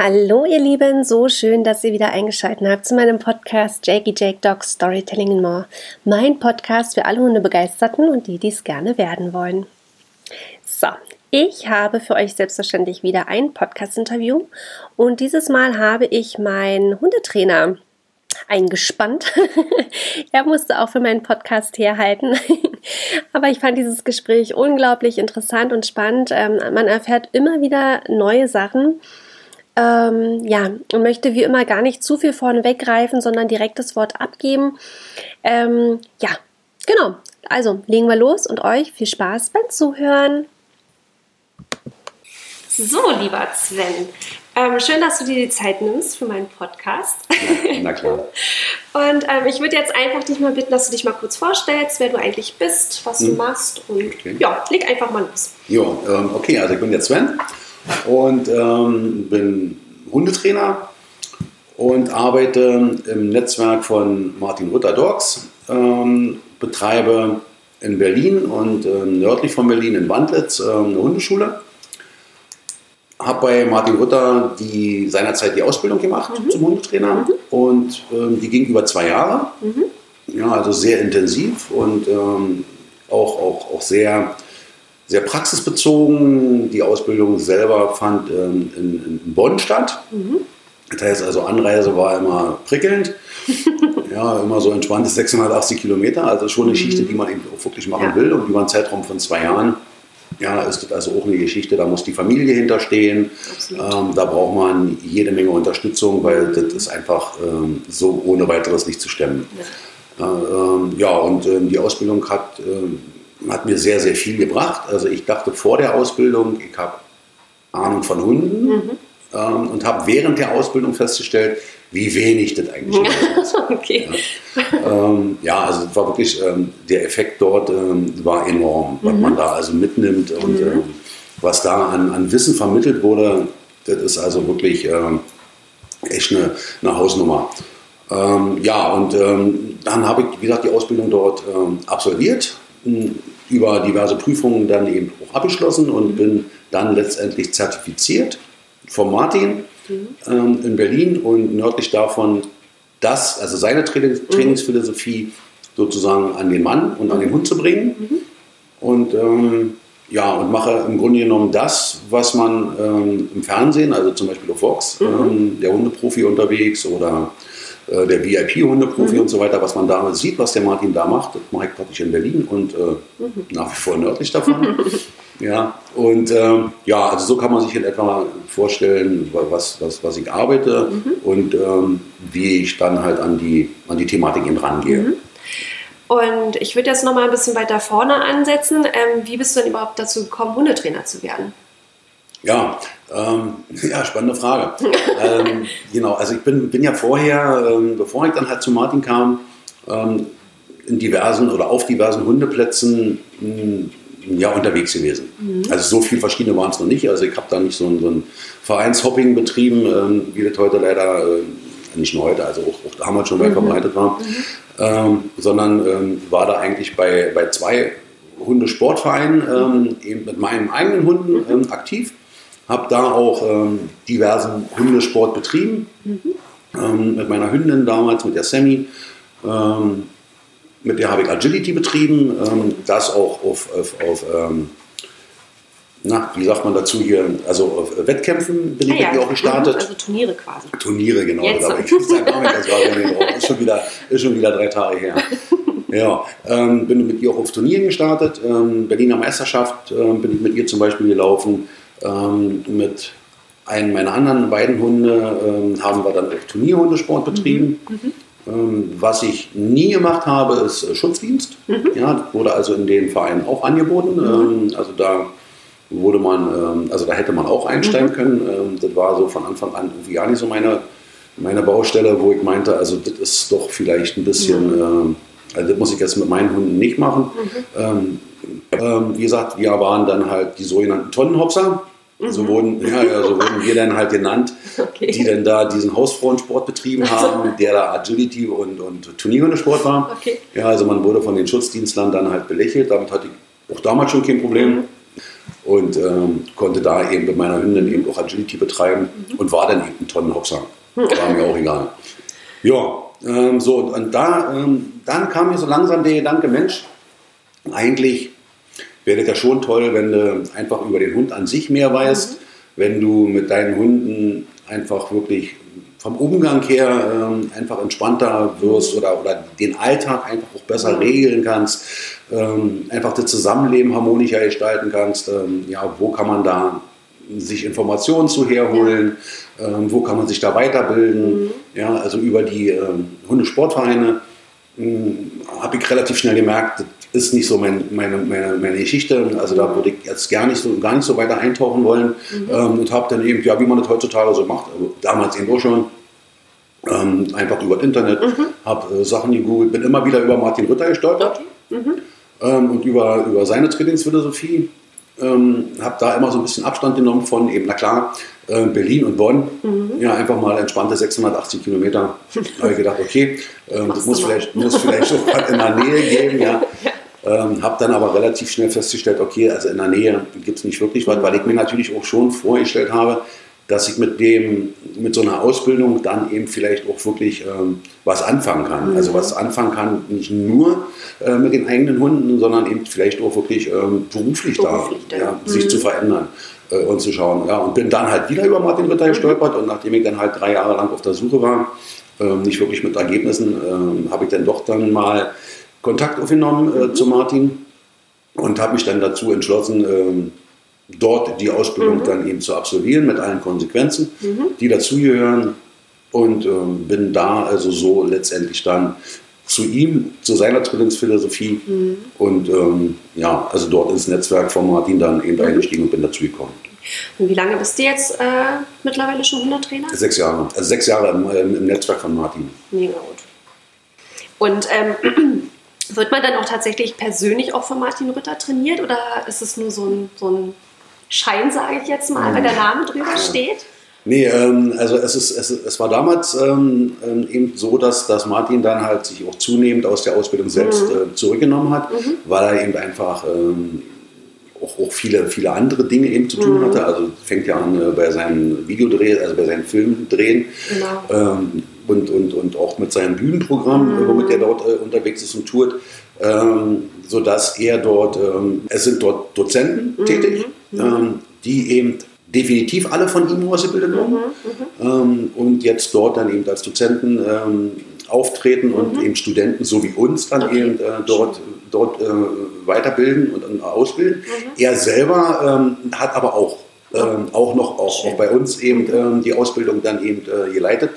Hallo ihr Lieben, so schön, dass ihr wieder eingeschaltet habt zu meinem Podcast Jakey Jake Dog Storytelling and More. Mein Podcast für alle Hundebegeisterten und die, die es gerne werden wollen. So, ich habe für euch selbstverständlich wieder ein Podcast-Interview und dieses Mal habe ich meinen Hundetrainer eingespannt. er musste auch für meinen Podcast herhalten. Aber ich fand dieses Gespräch unglaublich interessant und spannend. Ähm, man erfährt immer wieder neue Sachen ähm, ja, und möchte wie immer gar nicht zu viel vorne weggreifen, sondern direkt das Wort abgeben. Ähm, ja, genau. Also legen wir los und euch viel Spaß beim Zuhören. So, lieber Sven, ähm, schön, dass du dir die Zeit nimmst für meinen Podcast. Ja, na klar. und ähm, ich würde jetzt einfach dich mal bitten, dass du dich mal kurz vorstellst, wer du eigentlich bist, was hm. du machst und okay. ja, leg einfach mal los. Jo, ähm, okay, also ich bin der Sven und ähm, bin Hundetrainer und arbeite im Netzwerk von Martin Rutter Dogs, ähm, betreibe in Berlin und äh, nördlich von Berlin in Wandlitz äh, eine Hundeschule. Habe bei Martin Rutter die, seinerzeit die Ausbildung gemacht mhm. zum Hundetrainer mhm. und ähm, die ging über zwei Jahre. Mhm. Ja, also sehr intensiv und ähm, auch, auch, auch sehr sehr praxisbezogen. Die Ausbildung selber fand ähm, in, in, Bonn statt. Mhm. Das heißt also, Anreise war immer prickelnd. ja, immer so entspanntes 680 Kilometer. Also schon eine mhm. Geschichte, die man eben auch wirklich machen ja. will. Und über einen Zeitraum von zwei Jahren ja, ist das also auch eine Geschichte, da muss die Familie hinterstehen. Ähm, da braucht man jede Menge Unterstützung, weil mhm. das ist einfach ähm, so ohne weiteres nicht zu stemmen. Ja, ähm, ja und ähm, die Ausbildung hat ähm, hat mir sehr, sehr viel gebracht. Also ich dachte vor der Ausbildung, ich habe Ahnung von Hunden mhm. ähm, und habe während der Ausbildung festgestellt, wie wenig das eigentlich ist. okay. Ja. Ähm, ja, also war wirklich, ähm, der Effekt dort ähm, war enorm, was mhm. man da also mitnimmt und mhm. Ähm, was da an, an Wissen vermittelt wurde, das ist also wirklich ähm, echt eine, eine Hausnummer. ja, und dann habe ich, wie gesagt, die Ausbildung dort absolviert über diverse Prüfungen dann eben auch abgeschlossen und bin dann letztendlich zertifiziert von Martin mhm. ähm, in Berlin und nördlich davon das, also seine Trainings mhm. Trainingsphilosophie sozusagen an den Mann und an den Hund zu bringen. Mhm. Und ähm, ja, und mache im Grunde genommen das, was man ähm, im Fernsehen, also zum Beispiel auf Vox, mhm. ähm, der Hundeprofi unterwegs oder äh, der VIP-Hundeprofi mhm. und so weiter, was man da sieht, was der Martin da macht, das mache ich praktisch in Berlin und äh, mhm. nach wie vor nördlich davon. ja, und äh, ja, also so kann man sich in etwa vorstellen, was, was, was ich arbeite mhm. und ähm, wie ich dann halt an die, an die Thematik eben rangehe. Mhm. Und ich würde jetzt noch mal ein bisschen weiter vorne ansetzen. Ähm, wie bist du denn überhaupt dazu gekommen, Hundetrainer zu werden? Ja, ähm, ja, spannende Frage. ähm, genau, also ich bin, bin ja vorher, ähm, bevor ich dann halt zu Martin kam, ähm, in diversen oder auf diversen Hundeplätzen mh, hm, ja, unterwegs gewesen. Mhm. Also so viel verschiedene waren es noch nicht. Also ich habe da nicht so ein, so ein Vereinshopping betrieben, ähm, wie das heute leider, äh, nicht nur heute, also auch, auch damals schon weit mhm. verbreitet war, mhm. Ähm, sondern war da eigentlich bei, bei zwei Hundesportvereinen eben mit meinen eigenen Hunden mhm. aktiv habe da auch ähm, diversen Hundesport betrieben. Mhm. Ähm, mit meiner Hündin damals, mit der Sammy. Ähm, mit der habe ich Agility betrieben. Ähm, das auch auf, auf, auf ähm, na, wie sagt man dazu hier, also auf Wettkämpfen bin ich ja, ja auch gestartet. Also Turniere quasi. Turniere, genau. Jetzt. Aber ich das war ist, schon wieder, ist schon wieder drei Tage her. Ja, ähm, bin mit ihr auch auf Turnieren gestartet. Ähm, Berliner Meisterschaft ähm, bin ich mit ihr zum Beispiel gelaufen. Ähm, mit einem meiner anderen beiden Hunde ähm, haben wir dann auch Turnierhundesport betrieben. Mhm. Ähm, was ich nie gemacht habe, ist äh, Schutzdienst. Mhm. Ja, wurde also in den Vereinen auch angeboten. Mhm. Ähm, also da wurde man, ähm, also da hätte man auch einsteigen mhm. können. Ähm, das war so von Anfang an irgendwie gar nicht so meine, meine Baustelle, wo ich meinte, also das ist doch vielleicht ein bisschen, also das muss ich jetzt mit meinen Hunden nicht machen. Mhm. Ähm, wie gesagt, wir waren dann halt die sogenannten Tonnenhopser. Mhm. So, wurden, ja, ja, so wurden wir dann halt genannt, okay. die dann da diesen Hausfrauensport betrieben haben, der da Agility und, und Turnierhundesport war. Okay. Ja, also man wurde von den Schutzdienstlern dann halt belächelt. Damit hatte ich auch damals schon kein Problem. Mhm. und ähm, konnte da eben mit meiner Hündin eben auch Agility betreiben mhm. und war dann eben ein Tonnenhopser. War mir auch egal. Ja, ähm, so und da, ähm, dann kam mir so langsam der Gedanke, Mensch, eigentlich wäre das ja schon toll, wenn du einfach über den Hund an sich mehr weißt, mhm. wenn du mit deinen Hunden einfach wirklich vom Umgang her ähm, einfach entspannter wirst oder, oder den Alltag einfach auch besser mhm. regeln kannst, ähm, einfach das Zusammenleben harmonischer gestalten kannst. Ähm, ja, wo kann man da sich Informationen zu herholen, ähm, wo kann man sich da weiterbilden. Mhm. Ja, also über die ähm, Hundesportvereine hm, habe ich relativ schnell gemerkt, ist nicht so mein, meine, meine, meine Geschichte. Also da würde ich jetzt gar nicht so, gar nicht so weiter eintauchen wollen mhm. ähm, und habe dann eben, ja, wie man das heutzutage so macht, also damals eben auch schon, ähm, einfach über das Internet, mhm. habe äh, Sachen gegoogelt, bin immer wieder über Martin Rütter gestolpert okay. mhm. ähm, und über, über seine Trainingsphilosophie. Ähm, habe da immer so ein bisschen Abstand genommen von eben, na klar, äh, Berlin und Bonn. Mhm. Ja, einfach mal entspannte 680 Kilometer. habe ich gedacht, okay, ähm, das muss vielleicht, muss vielleicht auch in der Nähe gehen. Ja. ja. Ähm, habe dann aber relativ schnell festgestellt, okay, also in der Nähe gibt es nicht wirklich was, weil ich mir natürlich auch schon vorgestellt habe, dass ich mit dem, mit so einer Ausbildung dann eben vielleicht auch wirklich ähm, was anfangen kann. Mhm. Also was anfangen kann, nicht nur äh, mit den eigenen Hunden, sondern eben vielleicht auch wirklich ähm, beruflich, beruflich, da, ja, mhm. sich zu verändern äh, und zu schauen. Ja, und bin dann halt wieder über Martin Ritter mhm. gestolpert und nachdem ich dann halt drei Jahre lang auf der Suche war, ähm, nicht wirklich mit Ergebnissen, ähm, habe ich dann doch dann mal Kontakt aufgenommen äh, mhm. zu Martin und habe mich dann dazu entschlossen, ähm, dort die Ausbildung mhm. dann eben zu absolvieren mit allen Konsequenzen, mhm. die dazugehören und ähm, bin da also so letztendlich dann zu ihm, zu seiner Trainingsphilosophie mhm. und ähm, ja, also dort ins Netzwerk von Martin dann eben mhm. eingestiegen und bin dazugekommen. Und wie lange bist du jetzt äh, mittlerweile schon Hundetrainer? Sechs Jahre, also sechs Jahre im, im Netzwerk von Martin. Mega gut. Und ähm, wird man dann auch tatsächlich persönlich auch von Martin Rütter trainiert oder ist es nur so ein, so ein Schein, sage ich jetzt mal, weil der Name drüber steht? Nee, ähm, also es, ist, es, es war damals ähm, ähm, eben so, dass, dass Martin dann halt sich auch zunehmend aus der Ausbildung selbst mhm. äh, zurückgenommen hat, mhm. weil er eben einfach ähm, auch, auch, viele, viele andere Dinge eben zu tun mhm. hatte. Also fängt ja an äh, bei seinen Videodrehen, also bei seinen Filmdrehen genau. ähm, und, und, und auch mit seinem Bühnenprogramm, mhm. womit er dort äh, unterwegs ist und tourt, ähm, sodass er dort, ähm, es sind dort Dozenten mhm. tätig, mhm. ähm, die eben definitiv alle von ihm ausgebildet wurden mhm. ähm, und jetzt dort dann eben als Dozenten ähm, auftreten und eben Studenten so wie uns dann okay. eben äh, dort, dort äh, weiterbilden und ausbilden. Er selber ähm, hat aber auch ähm, auch noch auch, auch, bei uns eben ähm, die Ausbildung dann eben äh, geleitet,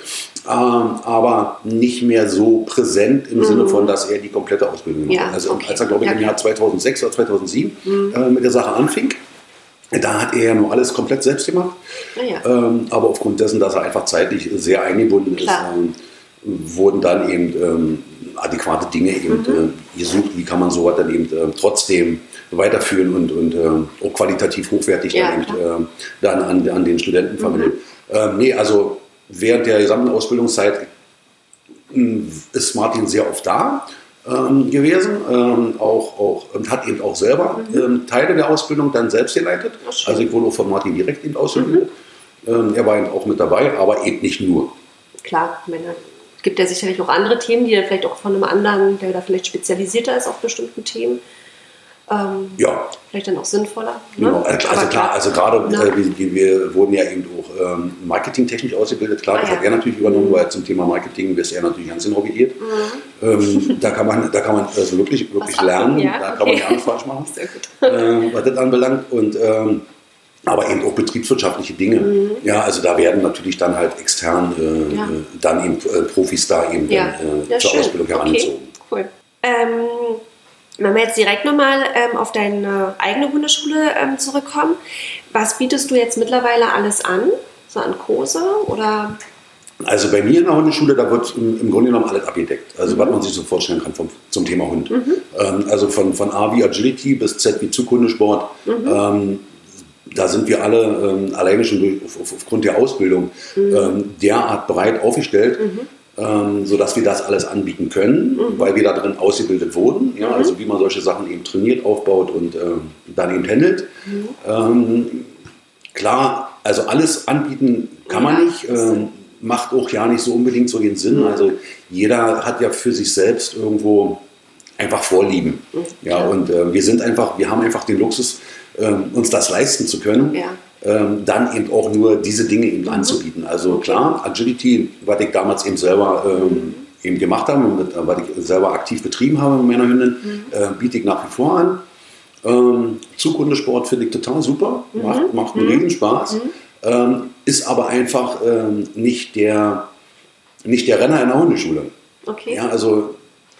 ähm, aber nicht mehr so präsent im mhm. Sinne von, dass er die komplette Ausbildung macht. Ja, also okay. als er glaube ich ja, im Jahr 2006 oder 2007 mhm. äh, mit der Sache anfing, da hat er ja nur alles komplett selbst gemacht. Ah, ja. Ähm, aber aufgrund dessen, dass er einfach zeitlich sehr eingebunden Klar. ist, ähm, wurden dann eben ähm, adäquate Dinge eben mhm. äh, gesucht. Wie kann man sowas dann eben äh, trotzdem weiterführen und, und äh, auch qualitativ hochwertig ja, dann, eben, äh, dann an, an den Studenten vermitteln. Mhm. Ähm, nee, also während der gesamten Ausbildungszeit hm, ist Martin sehr oft da ähm, gewesen, ähm, auch, auch, und hat eben auch selber mhm. ähm, Teile der Ausbildung dann selbst geleitet. Also ich wurde auch von Martin direkt eben ausgebildet. Mhm. Ähm, er war eben auch mit dabei, aber eben nicht nur. Klar, Männer gibt ja sicherlich auch andere Themen, die er vielleicht auch von einem anderen, der da vielleicht spezialisierter ist auf bestimmten Themen, ähm, ja. Vielleicht dann auch sinnvoller. Ne? Genau. Also, also klar, also gerade äh, wir, wir, wurden ja eben auch ähm, marketingtechnisch ausgebildet. Klar, ah, das ja. hat er natürlich übernommen, weil zum Thema Marketing ist er natürlich ganz inhobiert. Mhm. Ähm, da kann man, da kann man also wirklich, wirklich lernen. Ja? Da okay. kann man ja nicht falsch machen, äh, was das anbelangt. Und ähm, aber eben auch betriebswirtschaftliche Dinge. Mhm. Ja, also da werden natürlich dann halt extern äh, ja. dann eben äh, Profis da eben dann, äh, zur schön. Ausbildung herangezogen. Okay. Cool. Wenn wir jetzt direkt nochmal ähm, auf deine eigene Hundeschule ähm, zurückkommen, was bietest du jetzt mittlerweile alles an? So an Kurse oder? Also bei mir in der Hundeschule, da wird im, im Grunde genommen alles abgedeckt. Also mhm. was man sich so vorstellen kann vom, zum Thema Hund. Mhm. Ähm, also von, von A wie Agility bis Z wie Zughundesport. Mhm. Ähm, da sind wir alle ähm, alleine schon durch, auf, aufgrund der Ausbildung mhm. ähm, derart breit aufgestellt, mhm. Ähm, sodass wir das alles anbieten können, mhm. weil wir da drin ausgebildet wurden. Ja, mhm. Also wie man solche Sachen eben trainiert, aufbaut und äh, dann eben handelt. Mhm. Ähm, klar, also alles anbieten kann man nicht. Ähm, macht auch ja nicht so unbedingt so den Sinn. Mhm. Also jeder hat ja für sich selbst irgendwo einfach Vorlieben. Mhm. Ja, und äh, wir sind einfach, wir haben einfach den Luxus, äh, uns das leisten zu können. Ja. Ähm, dann eben auch nur diese Dinge eben mhm. anzubieten. Also klar, Agility, was ich damals eben selber ähm, eben gemacht habe und was ich selber aktiv betrieben habe mit meiner Hündin, mhm. äh, biete ich nach wie vor an. Ähm, Zughundesport finde ich total super, mhm. macht, macht einen mhm. Riesenspaß, mhm. ähm, ist aber einfach ähm, nicht, der, nicht der Renner in der Hundeschule. Okay. Ja, also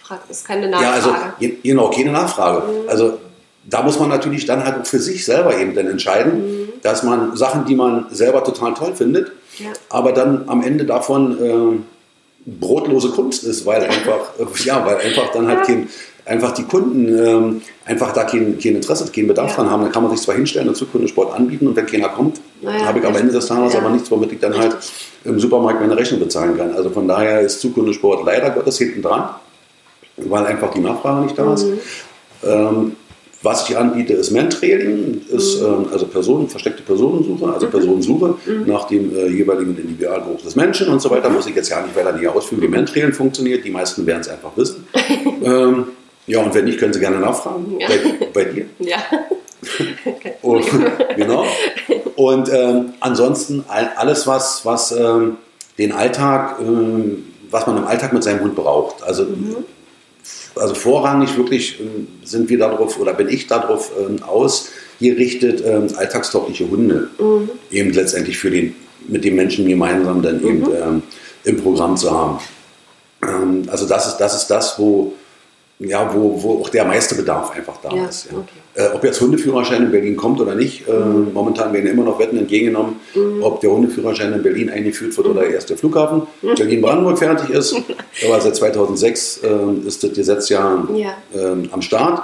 das ist keine Nachfrage. Ja, also genau, keine Nachfrage. Mhm. Also da muss man natürlich dann halt für sich selber eben dann entscheiden. Dass man Sachen, die man selber total toll findet, ja. aber dann am Ende davon äh, brotlose Kunst ist, weil einfach, äh, ja, weil einfach dann halt kein, einfach die Kunden ähm, einfach da kein, kein Interesse, keinen Bedarf ja. dran haben. Dann kann man sich zwar hinstellen und Zukunftssport anbieten und wenn keiner kommt, naja, habe ich am Ende des Tages ja. aber nichts, womit ich dann halt im Supermarkt meine Rechnung bezahlen kann. Also von daher ist Zukunftssport leider Gottes hinten dran weil einfach die Nachfrage nicht da ist. Mhm. Ähm, was ich anbiete, ist Mentrailing, ist mhm. ähm, also Personen, versteckte Personensuche, also mhm. Personensuche mhm. nach dem äh, jeweiligen Individualgeruch des Menschen und so weiter. Muss ich jetzt ja nicht weiter näher ausführen, wie Mentrailing funktioniert. Die meisten werden es einfach wissen. ähm, ja, und wenn nicht, können Sie gerne nachfragen. Ja. Bei, bei, dir. Ja. und, genau. Und ähm, ansonsten alles, was, was ähm, den Alltag, ähm, was man im Alltag mit seinem Hund braucht. Also mhm also vorrangig wirklich ähm, sind wir darauf oder bin ich darauf ähm, ausgerichtet, ähm, alltagstaugliche Hunde mhm. eben letztendlich für den, mit dem Menschen gemeinsam dann eben mhm. ähm, im Programm zu haben. Also das ist, das ist das, wo, ja, wo, wo auch der meiste Bedarf einfach da ja, ist. Ja. Okay. Äh, ob jetzt Hundeführerschein in Berlin kommt oder nicht, äh, mhm. momentan werden immer noch Wetten entgegengenommen, mhm. ob der Hundeführerschein in Berlin eingeführt wird mhm. oder erst der Flughafen mhm. Berlin-Brandenburg fertig ist. Aber seit 2006 äh, ist das Gesetz ja, ja. Ähm, am Start.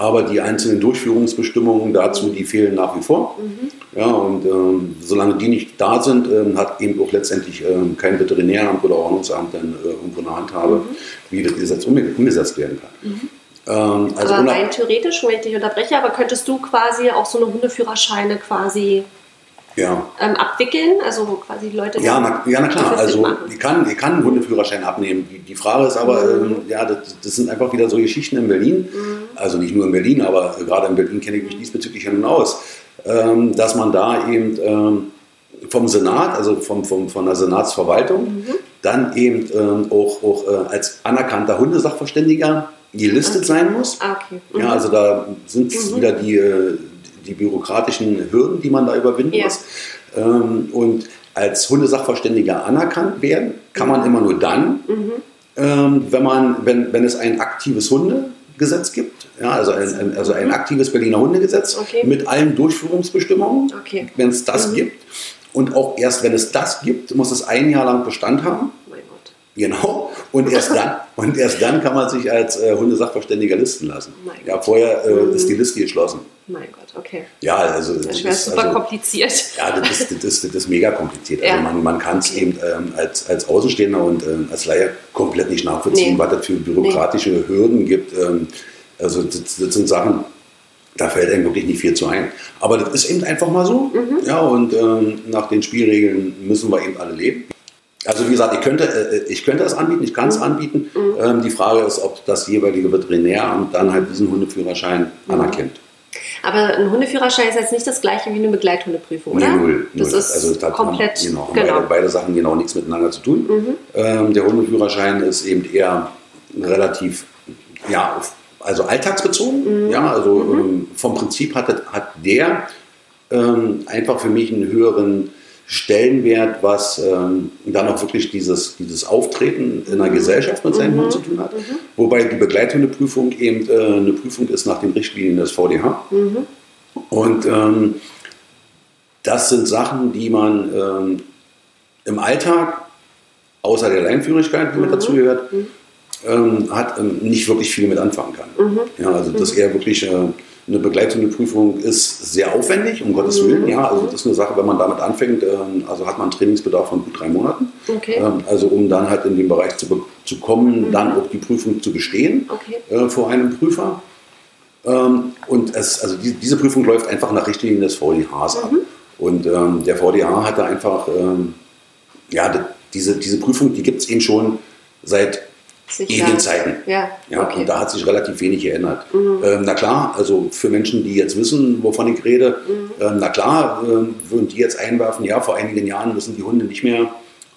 Aber die einzelnen Durchführungsbestimmungen dazu, die fehlen nach wie vor. Mhm. Ja, und ähm, solange die nicht da sind, ähm, hat eben auch letztendlich ähm, kein Veterinäramt oder Ordnungsamt dann äh, irgendwo eine Handhabe, mhm. wie das Gesetz umgesetzt werden kann. Mhm. Ähm, also aber rein theoretisch, wenn ich dich unterbreche, aber könntest du quasi auch so eine Hundeführerscheine quasi ja. ähm, abwickeln? Also quasi Leute. Ja, na, ja, na klar. Also ich kann, ich kann einen Hundeführerschein abnehmen. Die, die Frage ist aber, mhm. ähm, ja, das, das, sind einfach wieder so Geschichten in Berlin. Mhm. Also nicht nur in Berlin, aber gerade in Berlin kenne ich mich diesbezüglich hin und aus, ähm, dass man da eben ähm, vom Senat, also vom, vom, von der Senatsverwaltung, mhm. dann eben ähm, auch, auch äh, als anerkannter Hundesachverständiger gelistet okay. sein muss. Ah, okay. Mhm. Ja, also da sind mhm. wieder die, äh, die bürokratischen Hürden, die man da überwinden ja. muss. Ähm, und als Hundesachverständiger anerkannt werden kann man mhm. immer nur dann, mhm. ähm, wenn, man, wenn, wenn es ein aktives Hundegesetz gibt, ja, also, ein, ein, also ein mhm. aktives Berliner Hundegesetz okay. mit allen Durchführungsbestimmungen, okay. wenn es das mhm. gibt. Und auch erst wenn es das gibt, muss es ein Jahr lang Bestand haben. Genau. Und erst dann, und erst dann kann man sich als äh, Hundesachverständiger listen lassen. Mein ja, vorher äh, mhm. ist die Liste geschlossen. Mein Gott, okay. Ja, also das, das ist super also, kompliziert. Ja, das ist, das, ist, das ist mega kompliziert. Also ja. Also man, man kann es okay. eben ähm, als, als Außenstehender und ähm, als Laie komplett nicht nachvollziehen, nee. was es für bürokratische nee. Hürden gibt. Ähm, also das, das, sind Sachen, da fällt einem wirklich nicht viel zu ein. Aber das ist eben einfach mal so. Mhm. Ja, und ähm, nach den Spielregeln müssen wir eben alle leben. Also wie gesagt, ich könnte, äh, ich könnte es anbieten, ich kann es mhm. anbieten. Mhm. Ähm, die Frage ist, ob das jeweilige Veterinäramt dann halt diesen Hundeführerschein mhm. anerkennt. Aber ein Hundeführerschein ist jetzt nicht das gleiche wie eine Begleithundeprüfung, oder? Nee, null. Das null. ist also, das komplett. Haben, genau, haben genau. Beide, beide, Sachen genau nichts miteinander zu tun. Mhm. Ähm, der Hundeführerschein ist eben eher relativ, ja, also alltagsbezogen. Mhm. Ja, also mhm. ähm, vom Prinzip hat, hat der ähm, einfach für mich einen höheren Stellenwert, was ähm, dann auch wirklich dieses, dieses Auftreten in der Gesellschaft mit seinem mhm. Hund zu tun hat. Mhm. Wobei die Begleithundeprüfung eben äh, eine Prüfung ist nach den Richtlinien des VDH. Mhm. Und ähm, das sind Sachen, die man ähm, im Alltag, außer der Leinführigkeit, die mit mhm. dazu gehört, mhm. ähm, hat, ähm, nicht wirklich viel mit anfangen kann. Mhm. Ja, also das eher wirklich äh, eine Begleithundeprüfung ist sehr aufwendig, um Gottes Willen. Ja, also das ist eine Sache, wenn man damit anfängt, ähm, also hat man einen Trainingsbedarf von gut drei Monaten. Okay. Ähm, also um dann halt in den Bereich zu, zu kommen, dann auch die Prüfung zu bestehen Okay. äh, vor einem Prüfer. Ähm, und es, also die, diese Prüfung läuft einfach nach Richtlinien des VDHs ab. Und ähm, der VDH hatte einfach, ähm, ja, diese, diese Prüfung, die gibt es eben schon seit Sicher. ewigen Zeiten. Ja, Ja, okay. und da hat sich relativ wenig geändert. Ähm, na klar, also für Menschen, die jetzt wissen, wovon ich rede, ähm, na klar, ähm, würden die jetzt einwerfen, ja, vor einigen Jahren müssen die Hunde nicht mehr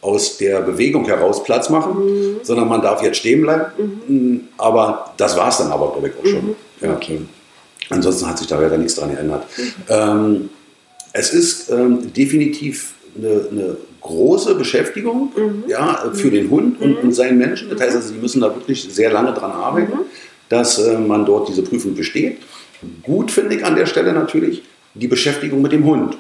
aus der Bewegung heraus Platz machen, sondern man darf jetzt stehen bleiben. Mm, Aber das war es dann aber, glaube ich, auch schon. Ja. Okay. Ansonsten hat sich da leider nichts dran geändert. Ähm, es ist ähm, definitiv eine, eine große Beschäftigung ja, für den Hund und, und seinen Menschen. Das heißt, also, sie müssen da wirklich sehr lange dran arbeiten, dass äh, man dort diese Prüfung besteht. Gut finde ich an der Stelle natürlich die Beschäftigung mit dem Hund.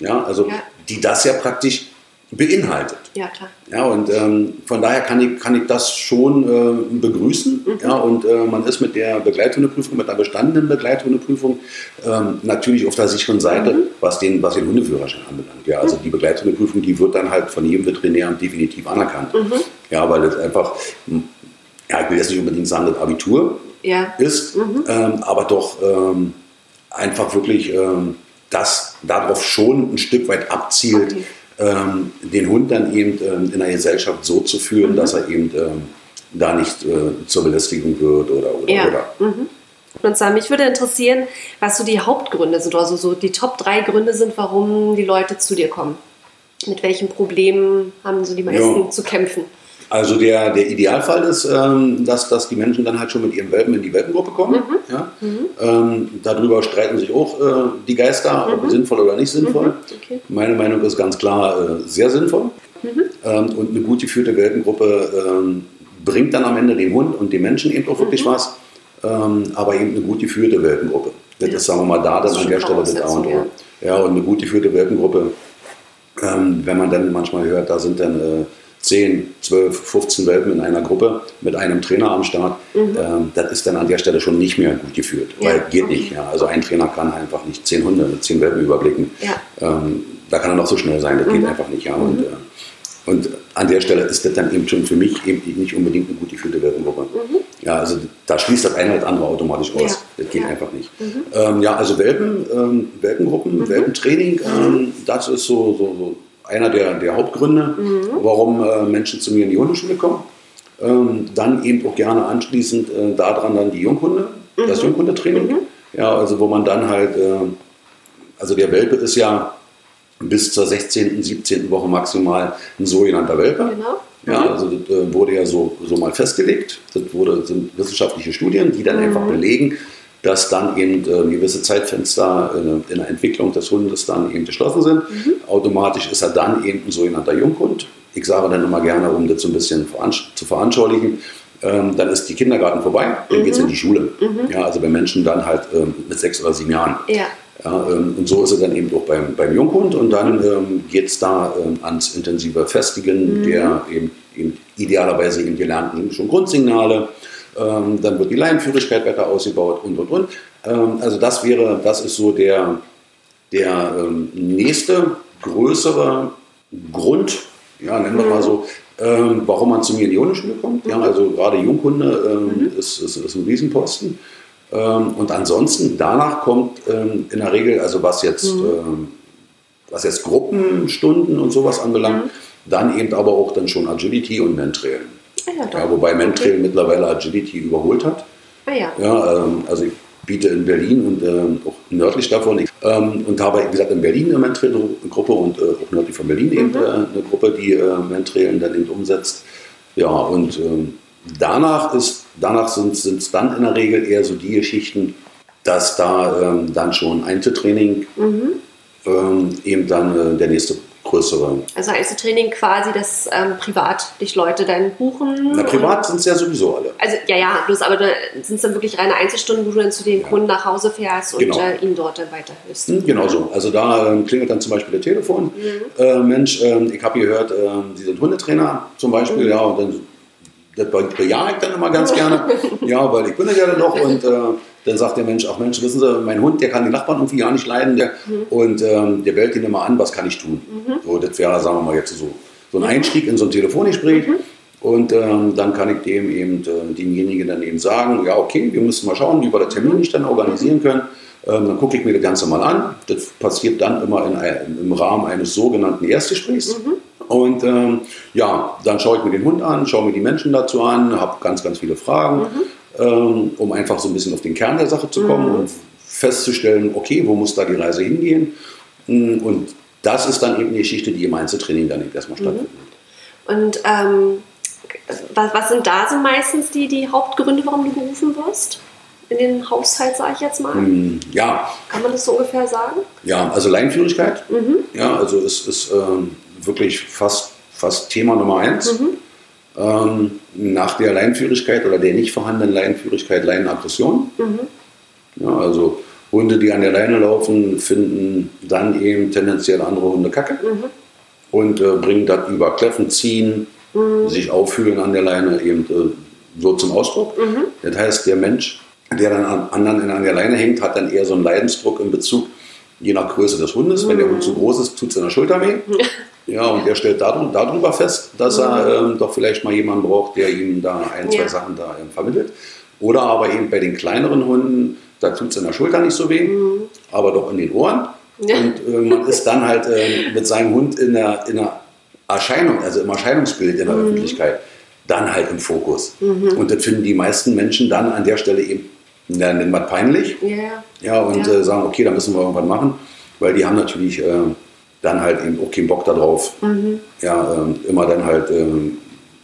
Ja, also Ja. die das ja praktisch beinhaltet. Ja, klar. Ja, und ähm, von daher kann ich, kann ich das schon äh, begrüßen. Ja, und äh, man ist mit der Begleithundeprüfung, mit einer bestandenen Begleithundeprüfung ähm, natürlich auf der sicheren Seite, was, den, was den Hundeführerschein anbelangt. Ja, also die Begleithundeprüfung, die wird dann halt von jedem Veterinär definitiv anerkannt. Ja, weil es einfach, m, ja, ich will jetzt nicht unbedingt sagen, das Abitur Ja. ist, ähm, aber doch ähm, einfach wirklich ähm, das darauf schon ein Stück weit abzielt, Okay. Ähm, den Hund dann eben ähm, in der Gesellschaft so zu führen, Mhm. dass er eben ähm, da nicht äh, zur Belästigung wird oder oder Ja. oder. Und zwar, mich würde interessieren, was so die Hauptgründe sind, also so die Top drei Gründe sind, warum die Leute zu dir kommen. Mit welchen Problemen haben so die meisten Ja. zu kämpfen? Also der, der Idealfall ist, ähm, dass, dass die Menschen dann halt schon mit ihren Welpen in die Welpengruppe kommen. Ja? Ähm, darüber streiten sich auch äh, die Geister, ob sinnvoll oder nicht sinnvoll. Okay. Meine Meinung ist ganz klar äh, sehr sinnvoll. Ähm, und eine gut geführte Welpengruppe ähm, bringt dann am Ende dem Hund und dem Menschen eben auch wirklich was. Ähm, aber eben eine gut geführte Welpengruppe. Das ist, sagen wir mal, da dann ist an der Stelle das A und O. Ja, und eine gut geführte Welpengruppe ähm, wenn man dann manchmal hört, da sind dann äh, 10, 12, 15 Welpen in einer Gruppe mit einem Trainer am Start, ähm, das ist dann an der Stelle schon nicht mehr gut geführt. Mhm. Ja, Weil geht okay. nicht. Ja. Also ein Trainer kann einfach nicht 10 Hunde mit 10 Welpen überblicken. Ja. Ähm, da kann er noch so schnell sein, das geht einfach nicht. Ja. Und, äh, und an der Stelle ist das dann eben schon für mich eben nicht unbedingt eine gut geführte Welpengruppe. Ja, also da schließt das eine oder das andere automatisch aus. Das geht einfach nicht. Ähm, ja, also Welpen, ähm, Welpengruppen, Welpentraining, ähm, das ist so, so, so einer der, der Hauptgründe, warum äh, Menschen zu mir in die Hundeschule kommen. Ähm, dann eben auch gerne anschließend äh, daran dann die Junghunde, das Junghundetraining. Ja, also wo man dann halt, äh, also der Welpe ist ja bis zur 16., 17. Woche maximal ein sogenannter Welpe. Genau. Ja, also das äh, wurde ja so, so mal festgelegt. Das wurde, sind wissenschaftliche Studien, die dann einfach belegen, dass dann eben äh, gewisse Zeitfenster äh, in der Entwicklung des Hundes dann eben geschlossen sind. Automatisch ist er dann eben ein sogenannter Junghund. Ich sage dann immer gerne, um das so ein bisschen zu veranschaulichen, ähm, dann ist die Kindergarten vorbei, dann geht es in die Schule. Ja, also bei Menschen dann halt ähm, mit sechs oder sieben Jahren. Ja. Ja, ähm, und so ist es dann eben auch beim, beim Junghund und dann ähm, geht es da ähm, ans intensive Festigen der eben, eben idealerweise eben gelernten schon Grundsignale. Ähm, dann wird die Leinenführigkeit weiter ausgebaut und und und. Ähm, also das wäre, das ist so der, der ähm, nächste größere Grund, ja, nennen wir mal so, ähm, warum man zu mir in die Hundeschule kommt. Ja, also gerade Junghunde ähm, ist, ist, ist ein Riesenposten. Ähm, und ansonsten danach kommt in der Regel, also was jetzt, ähm, was jetzt Gruppenstunden und sowas anbelangt, dann eben aber auch dann schon Agility und Mentrail. Ah ja. Ja, wobei Mentrail Okay. mittlerweile Agility überholt hat. Ah ja. Ja, ähm, also ich biete in Berlin und ähm, auch nördlich davon ich, ähm, und habe, wie gesagt, in Berlin eine Mentrail-Gruppe und äh, auch nördlich von Berlin eben äh, eine Gruppe, die äh, Mentrailen dann eben umsetzt. Ja, und ähm, danach ist, danach sind es dann in der Regel eher so die Geschichten, dass da ähm, dann schon Einzeltraining ähm, eben dann äh, der nächste größere. Also Einzeltraining quasi, dass ähm, privat dich Leute dann buchen. Na, und- privat sind es ja sowieso alle. Also ja, ja, bloß aber sind es dann wirklich reine Einzelstunden, wo du dann zu den Kunden nach Hause fährst und Genau. äh, ihnen dort dann weiterhilfst. Hm, Genau so. Also da ähm, klingelt dann zum Beispiel das Telefon. Mhm. Äh, Mensch, ähm, ich habe gehört, ähm, Sie sind Hundetrainer zum Beispiel. Mhm. Ja, und dann das bejahe ich dann immer ganz gerne. ja, weil ich bin ja dann doch. Und äh, dann sagt der Mensch, ach Mensch, wissen Sie, mein Hund, der kann die Nachbarn irgendwie gar nicht leiden der, mhm. und ähm, der bellt ihn immer an, was kann ich tun? Mhm. So, das wäre, sagen wir mal, jetzt so, so ein Einstieg in so ein Telefongespräch. Mhm. Und ähm, dann kann ich dem eben, äh, demjenigen dann eben sagen, ja okay, wir müssen mal schauen, wie wir das Termin nicht dann organisieren können. Ähm, dann gucke ich mir das Ganze mal an. Das passiert dann immer in, im Rahmen eines sogenannten Erstgesprächs. Mhm. Und ähm, ja, dann schaue ich mir den Hund an, schaue mir die Menschen dazu an, habe ganz, ganz viele Fragen, mhm. Ähm, um einfach so ein bisschen auf den Kern der Sache zu kommen mhm. und festzustellen, okay, wo muss da die Reise hingehen? Mm, und das ist dann eben die Geschichte, die im Einzeltraining dann eben erstmal mhm. stattfindet. Und ähm, was, was, sind da so meistens die, die Hauptgründe, warum du gerufen wirst? In den Haushalt, sage ich jetzt mal. Mm, ja. Kann man das so ungefähr sagen? Ja, also Leinführigkeit. Mhm. Ja, also es ist ähm, wirklich fast, fast Thema Nummer eins. Mhm. Ähm, nach der Leinführigkeit oder der nicht vorhandenen Leinführigkeit Leinenaggression. Mhm. Ja, also Hunde, die an der Leine laufen, finden dann eben tendenziell andere Hunde kacke mhm. und äh, bringen das über Kläffen, Ziehen, mhm. sich auffühlen an der Leine eben äh, so zum Ausdruck. Mhm. Das heißt, der Mensch, der dann an anderen an der Leine hängt, hat dann eher so einen Leidensdruck in Bezug, je nach Größe des Hundes. Wenn der Hund zu groß ist, tut es in der Schulter weh. Ja, und der stellt darüber fest, dass er ähm, doch vielleicht mal jemanden braucht, der ihm da ein, zwei ja. Sachen da ähm, vermittelt. Oder aber eben bei den kleineren Hunden, da tut es in der Schulter nicht so weh, mhm. aber doch in den Ohren. Ja. Und äh, man ist dann halt äh, mit seinem Hund in der, in der Erscheinung, also im Erscheinungsbild in der mhm. Öffentlichkeit, dann halt im Fokus. Mhm. Und das finden die meisten Menschen dann an der Stelle eben, ja, nennen wir peinlich. Yeah. Ja, und ja. Äh, sagen, okay, da müssen wir irgendwas machen, weil die haben natürlich äh, dann halt eben auch keinen Bock darauf, mhm. ja, ähm, immer dann halt ähm,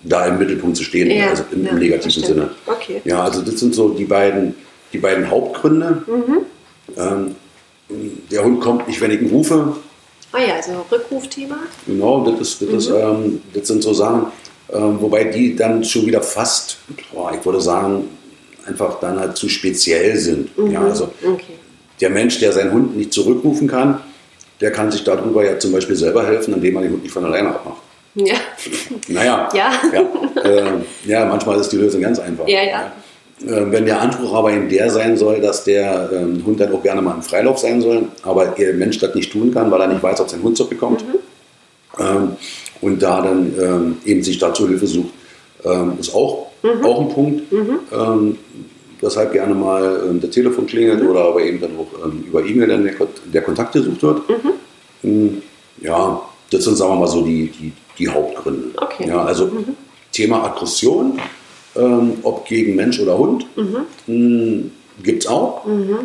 da im Mittelpunkt zu stehen, ja. also im, im negativen Sinne. Okay. Ja, also das sind so die beiden, die beiden Hauptgründe. Mhm. Ähm, der Hund kommt nicht, wenn ich ihn rufe. Ah ja, also Rückrufthema. Genau, das, ist, das, mhm. ist, ähm, das sind so Sachen, ähm, wobei die dann schon wieder fast, boah, ich würde sagen, einfach dann halt zu speziell sind. Mhm. Ja, also okay. der Mensch, der seinen Hund nicht zurückrufen kann, der kann sich darüber ja zum Beispiel selber helfen, indem man den Hund nicht von alleine abmacht. Ja. Naja. Ja. Ja, äh, ja, manchmal ist die Lösung ganz einfach. Ja, ja. Äh, wenn der Anspruch aber eben der sein soll, dass der ähm, Hund dann auch gerne mal im Freilauf sein soll, aber der Mensch das nicht tun kann, weil er nicht weiß, ob sein Hund zurückbekommt mhm. ähm, und da dann ähm, eben sich dazu Hilfe sucht, ähm, ist auch, mhm. auch ein Punkt. Mhm. Ähm, weshalb gerne mal ähm, der Telefon klingelt mhm. oder aber eben dann auch über E-Mail dann der, der, Kontakt gesucht wird. Mhm. Hm, ja, das sind, sagen wir mal so, die, die, die Hauptgründe. Okay. Ja, also mhm. Thema Aggression ähm, ob gegen Mensch oder Hund. Mhm. Gibt es auch. Mhm.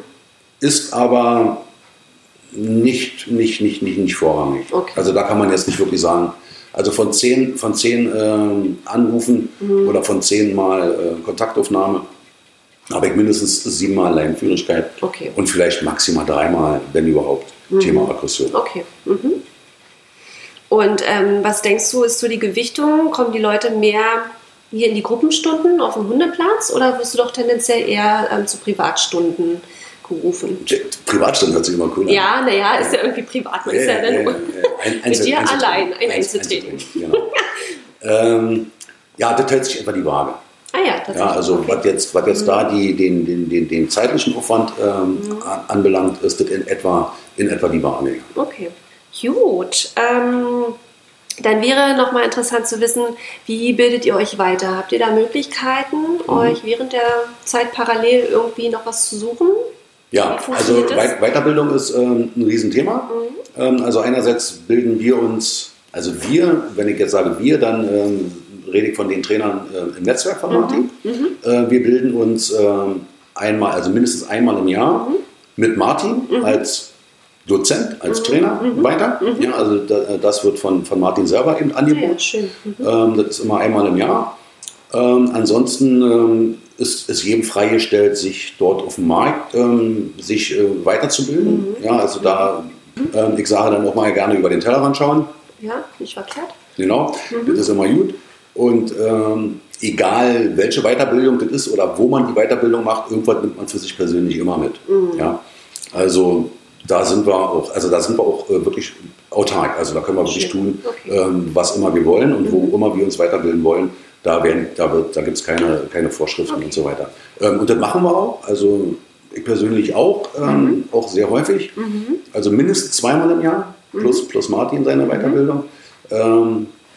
Ist aber nicht, nicht, nicht, nicht, nicht vorrangig. Okay. Also da kann man jetzt nicht wirklich sagen, also von zehn, von zehn ähm, Anrufen mhm. oder von zehn Mal äh, Kontaktaufnahme habe ich mindestens siebenmal Leinführigkeit okay. und vielleicht maximal dreimal, wenn überhaupt, mhm. Thema Aggression. Okay. Mhm. Und ähm, was denkst du, ist so die Gewichtung? Kommen die Leute mehr hier in die Gruppenstunden auf dem Hundeplatz oder wirst du doch tendenziell eher ähm, zu Privatstunden gerufen? Privatstunden hört sich immer cool an. Ja, naja, ist ja irgendwie privat. Man ja, ist ja, dann ja, ein, mit dir allein ein Einzeltraining. Genau. ähm, ja, das hält sich etwa die Waage. Ah ja, tatsächlich. Ja, also okay. was jetzt, was jetzt mhm. da die, den, den, den, den zeitlichen Aufwand ähm, mhm. anbelangt, ist das in etwa, in etwa die Waage. Okay, gut. Ähm, dann wäre nochmal interessant zu wissen, wie bildet ihr euch weiter? Habt ihr da Möglichkeiten, mhm. euch während der Zeit parallel irgendwie noch was zu suchen? Ja, also das? Weiterbildung ist ähm, ein Riesenthema. Mhm. Ähm, also einerseits bilden wir uns, also wir, wenn ich jetzt sage wir, dann ähm, rede ich von den Trainern äh, im Netzwerk von Martin. Mhm. mhm. Äh, wir bilden uns ähm, einmal, also mindestens einmal im Jahr mhm. mit Martin mhm. als Dozent, als mhm. Trainer mhm. weiter. Mhm. Ja, also das wird von, von Martin selber eben angeboten. Ja, mhm. ähm, das ist immer einmal im Jahr. Ähm, ansonsten ähm, ist es jedem freigestellt, sich dort auf dem Markt ähm, sich äh, weiterzubilden. Mhm. Ja, also da, ähm, ich sage dann auch mal gerne über den Tellerrand schauen. Ja, nicht verkehrt. Genau, mhm. das ist immer gut. Und ähm, egal welche Weiterbildung das ist oder wo man die Weiterbildung macht, irgendwas nimmt man für sich persönlich immer mit. Ja, also da sind wir auch, also da sind wir auch äh, wirklich autark. Also da können wir wirklich tun, okay. ähm, was immer wir wollen und mhm. wo immer wir uns weiterbilden wollen. Da, werden, da, da gibt es keine, keine Vorschriften okay. und so weiter. Ähm, und das machen wir auch. Also ich persönlich auch, ähm, mhm. auch sehr häufig. Mhm. Also mindestens zweimal im Jahr, plus, mhm. plus Martin seine Weiterbildung.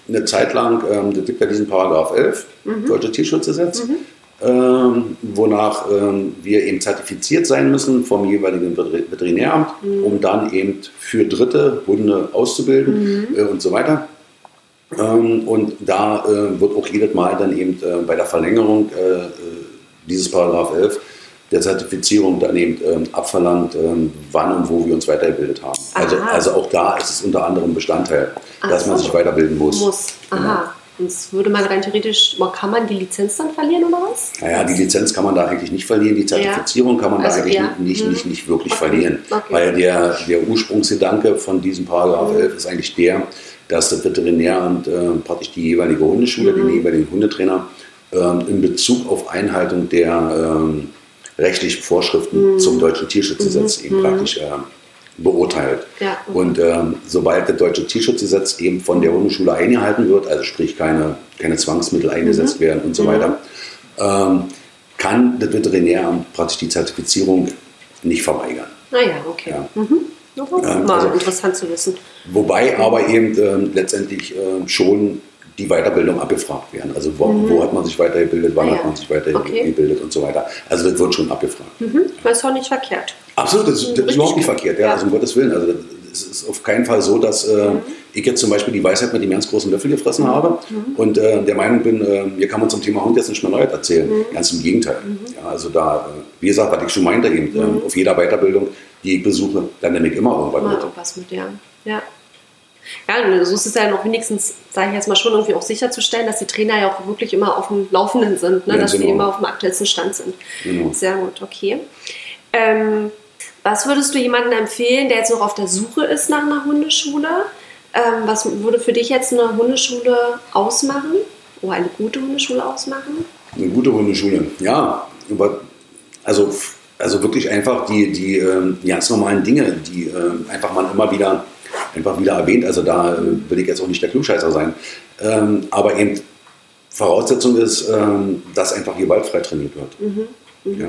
Eine Zeit lang, ähm, das gibt ja diesen Paragraph 11, mhm. Deutsche Tierschutzgesetz, mhm. ähm, wonach ähm, wir eben zertifiziert sein müssen vom jeweiligen Veterinäramt, mhm. um dann eben für Dritte Hunde auszubilden mhm. äh, und so weiter. Ähm, und da äh, wird auch jedes Mal dann eben äh, bei der Verlängerung äh, äh, dieses Paragraph 11 der Zertifizierung dann eben ähm, abverlangt, ähm, wann und wo wir uns weitergebildet haben. Also, also auch da ist es unter anderem Bestandteil, Ach dass man sich weiterbilden muss. Muss, aha. Genau. Sonst würde man rein theoretisch, kann man die Lizenz dann verlieren oder was? Naja, die Lizenz kann man da eigentlich nicht verlieren, die Zertifizierung ja. kann man also, da eigentlich ja. nicht, nicht, mhm. nicht, wirklich okay. verlieren. Okay. Weil der, der Ursprungsgedanke von diesem Paragraph mhm. 11 ist eigentlich der, dass das Veterinäramt äh, praktisch die jeweilige Hundeschule, mhm. den jeweiligen Hundetrainer ähm, in Bezug auf Einhaltung der ähm, rechtlichen Vorschriften mhm. zum deutschen Tierschutzgesetz mhm. eben praktisch äh, beurteilt. Ja. Und ähm, sobald das deutsche Tierschutzgesetz eben von der Hundeschule eingehalten wird, also sprich keine, keine Zwangsmittel eingesetzt mhm. werden und so mhm. weiter, ähm, kann das Veterinäramt praktisch die Zertifizierung nicht verweigern. Naja, ah okay. Ja. Mhm. Ähm, Mal also, interessant zu wissen. Wobei aber eben ähm, letztendlich äh, schon die Weiterbildung abgefragt werden. Also wo, mhm. wo, hat man sich weitergebildet, wann ja. hat man sich weitergebildet okay. und so weiter. Also das wird schon abgefragt. Mhm. Das ist auch nicht verkehrt. Absolut, das, das ist überhaupt nicht verkehrt. Ja, ja. Also um Gottes Willen. Also es ist auf keinen Fall so, dass äh, mhm. ich jetzt zum Beispiel die Weisheit mit dem ganz großen Löffel gefressen mhm. habe mhm. und äh, der Meinung bin, äh, hier kann man zum Thema Hund jetzt nicht mehr neu erzählen. Mhm. Ganz im Gegenteil. Ja, also da, äh, wie gesagt, was ich schon meinte, eben, äh, auf jeder Weiterbildung, die ich besuche, dann nehme ich immer irgendwas mit. Irgendwas mit, ja. ja. Ja, so ist es ja noch wenigstens, sage ich jetzt mal, schon irgendwie auch sicherzustellen, dass die Trainer ja auch wirklich immer auf dem Laufenden sind, ne? Ja, dass genau. die immer auf dem aktuellsten Stand sind. Genau. Sehr gut, okay. Ähm, was würdest du jemandem empfehlen, der jetzt noch auf der Suche ist nach einer Hundeschule? Ähm, was würde für dich jetzt eine Hundeschule ausmachen? Oder eine gute Hundeschule ausmachen? Eine gute Hundeschule, ja. Also, also wirklich einfach die, die, die ganz normalen Dinge, die ähm, einfach man immer wieder einfach wieder erwähnt. Also da äh, will ich jetzt auch nicht der Klugscheißer sein. Ähm, aber eben Voraussetzung ist, ähm, dass einfach gewaltfrei trainiert wird. Mhm. Mhm. Ja.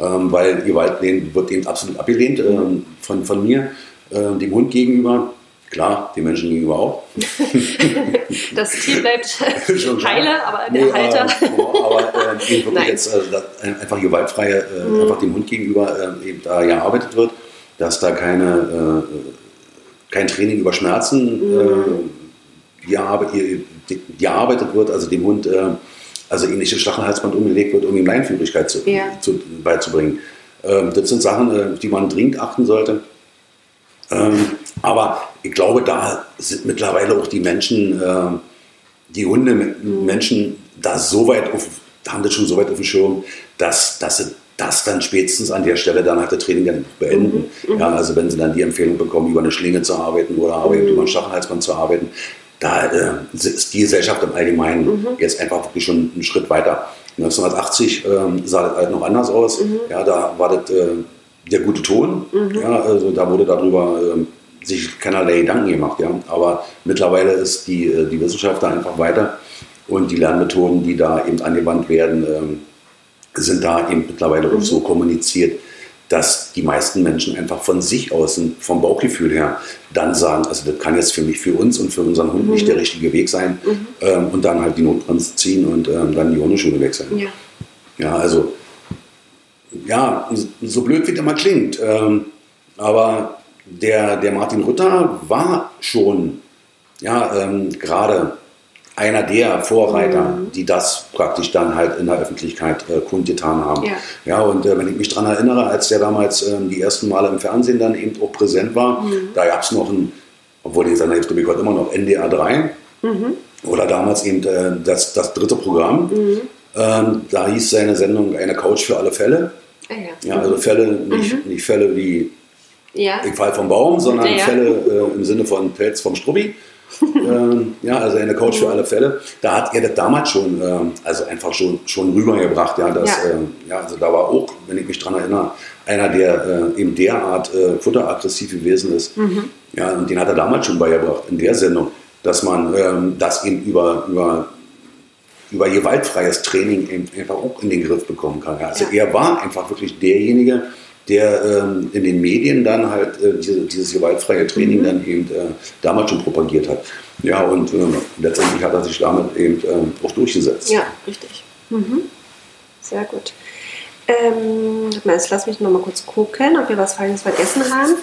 Ähm, weil Gewalt wird eben absolut abgelehnt ähm, von, von mir, äh, dem Hund gegenüber. Klar, den Menschen gegenüber auch. das Tier bleibt heile, aber der nee, Halter. Äh, aber äh, eben wirklich jetzt äh, einfach gewaltfrei äh, mhm. einfach dem Hund gegenüber äh, eben da gearbeitet wird, dass da keine kein Training über Schmerzen mhm. äh, gearbeitet wird, also dem Hund äh, also ähnliche Stachelhalsband umgelegt wird, um ihm Leinführigkeit zu, ja. zu, beizubringen. Ähm, das sind Sachen, äh, die man dringend achten sollte. Ähm, aber ich glaube, da sind mittlerweile auch die Menschen, äh, die Hundemenschen mhm. da so weit auf, da haben das schon so weit auf dem Schirm, dass, dass sie das dann spätestens an der Stelle dann halt das Training dann beenden. Mhm. mhm. Ja, also wenn sie dann die Empfehlung bekommen, über eine Schlinge zu arbeiten oder aber mhm. über ein Stachelhalsband zu arbeiten, da äh, ist die Gesellschaft im Allgemeinen mhm. jetzt einfach wirklich schon einen Schritt weiter. 1980 ähm, sah das halt noch anders aus. Mhm. Ja, da war das äh, der gute Ton. Mhm. Ja, also da wurde darüber äh, sich keinerlei Gedanken gemacht. Ja. Aber mittlerweile ist die, äh, die Wissenschaft da einfach weiter und die Lernmethoden, die da eben angewandt werden, ähm, sind da eben mittlerweile auch so kommuniziert, dass die meisten Menschen einfach von sich aus, vom Bauchgefühl her, dann sagen, also das kann jetzt für mich, für uns und für unseren Hund mhm. nicht der richtige Weg sein mhm. ähm, und dann halt die Notbremse ziehen und ähm, dann die Hundeschule wechseln. Ja. ja, also, ja, so blöd wie das immer klingt, ähm, aber der, der Martin Rutter war schon, ja, ähm, gerade einer der Vorreiter, mhm. die das praktisch dann halt in der Öffentlichkeit äh, kundgetan haben. Ja, ja und äh, wenn ich mich daran erinnere, als der damals äh, die ersten Male im Fernsehen dann eben auch präsent war, mhm. da gab es noch ein, obwohl den Sender jetzt glaube ich immer noch NDR 3 mhm. oder damals eben äh, das, das dritte Programm. Mhm. Ähm, da hieß seine Sendung Eine Couch für alle Fälle. Ah, ja. ja. also Fälle, nicht, mhm. nicht Fälle wie ja. ich fall vom Baum, sondern Fälle äh, im Sinne von Pelz vom Strubbi ähm, ja, also eine Coach für alle Fälle. Da hat er das damals schon, ähm, also einfach schon, schon rübergebracht, ja, dass, ja. Ähm, ja, also da war auch, wenn ich mich daran erinnere, einer, der äh, eben derart äh, futteraggressiv gewesen ist. Mhm. Ja, und den hat er damals schon beigebracht in der Sendung, dass man ähm, das eben über, über über gewaltfreies Training eben einfach auch in den Griff bekommen kann. Also Ja. er war einfach wirklich derjenige, der ähm, in den Medien dann halt äh, diese, dieses gewaltfreie Mhm. Training dann eben äh, damals schon propagiert hat. Ja, und ähm, letztendlich hat er sich damit eben ähm, auch durchgesetzt. Ja, richtig. Mhm. Sehr gut. Ähm, jetzt lass mich noch mal kurz gucken, ob wir was Feines vergessen haben.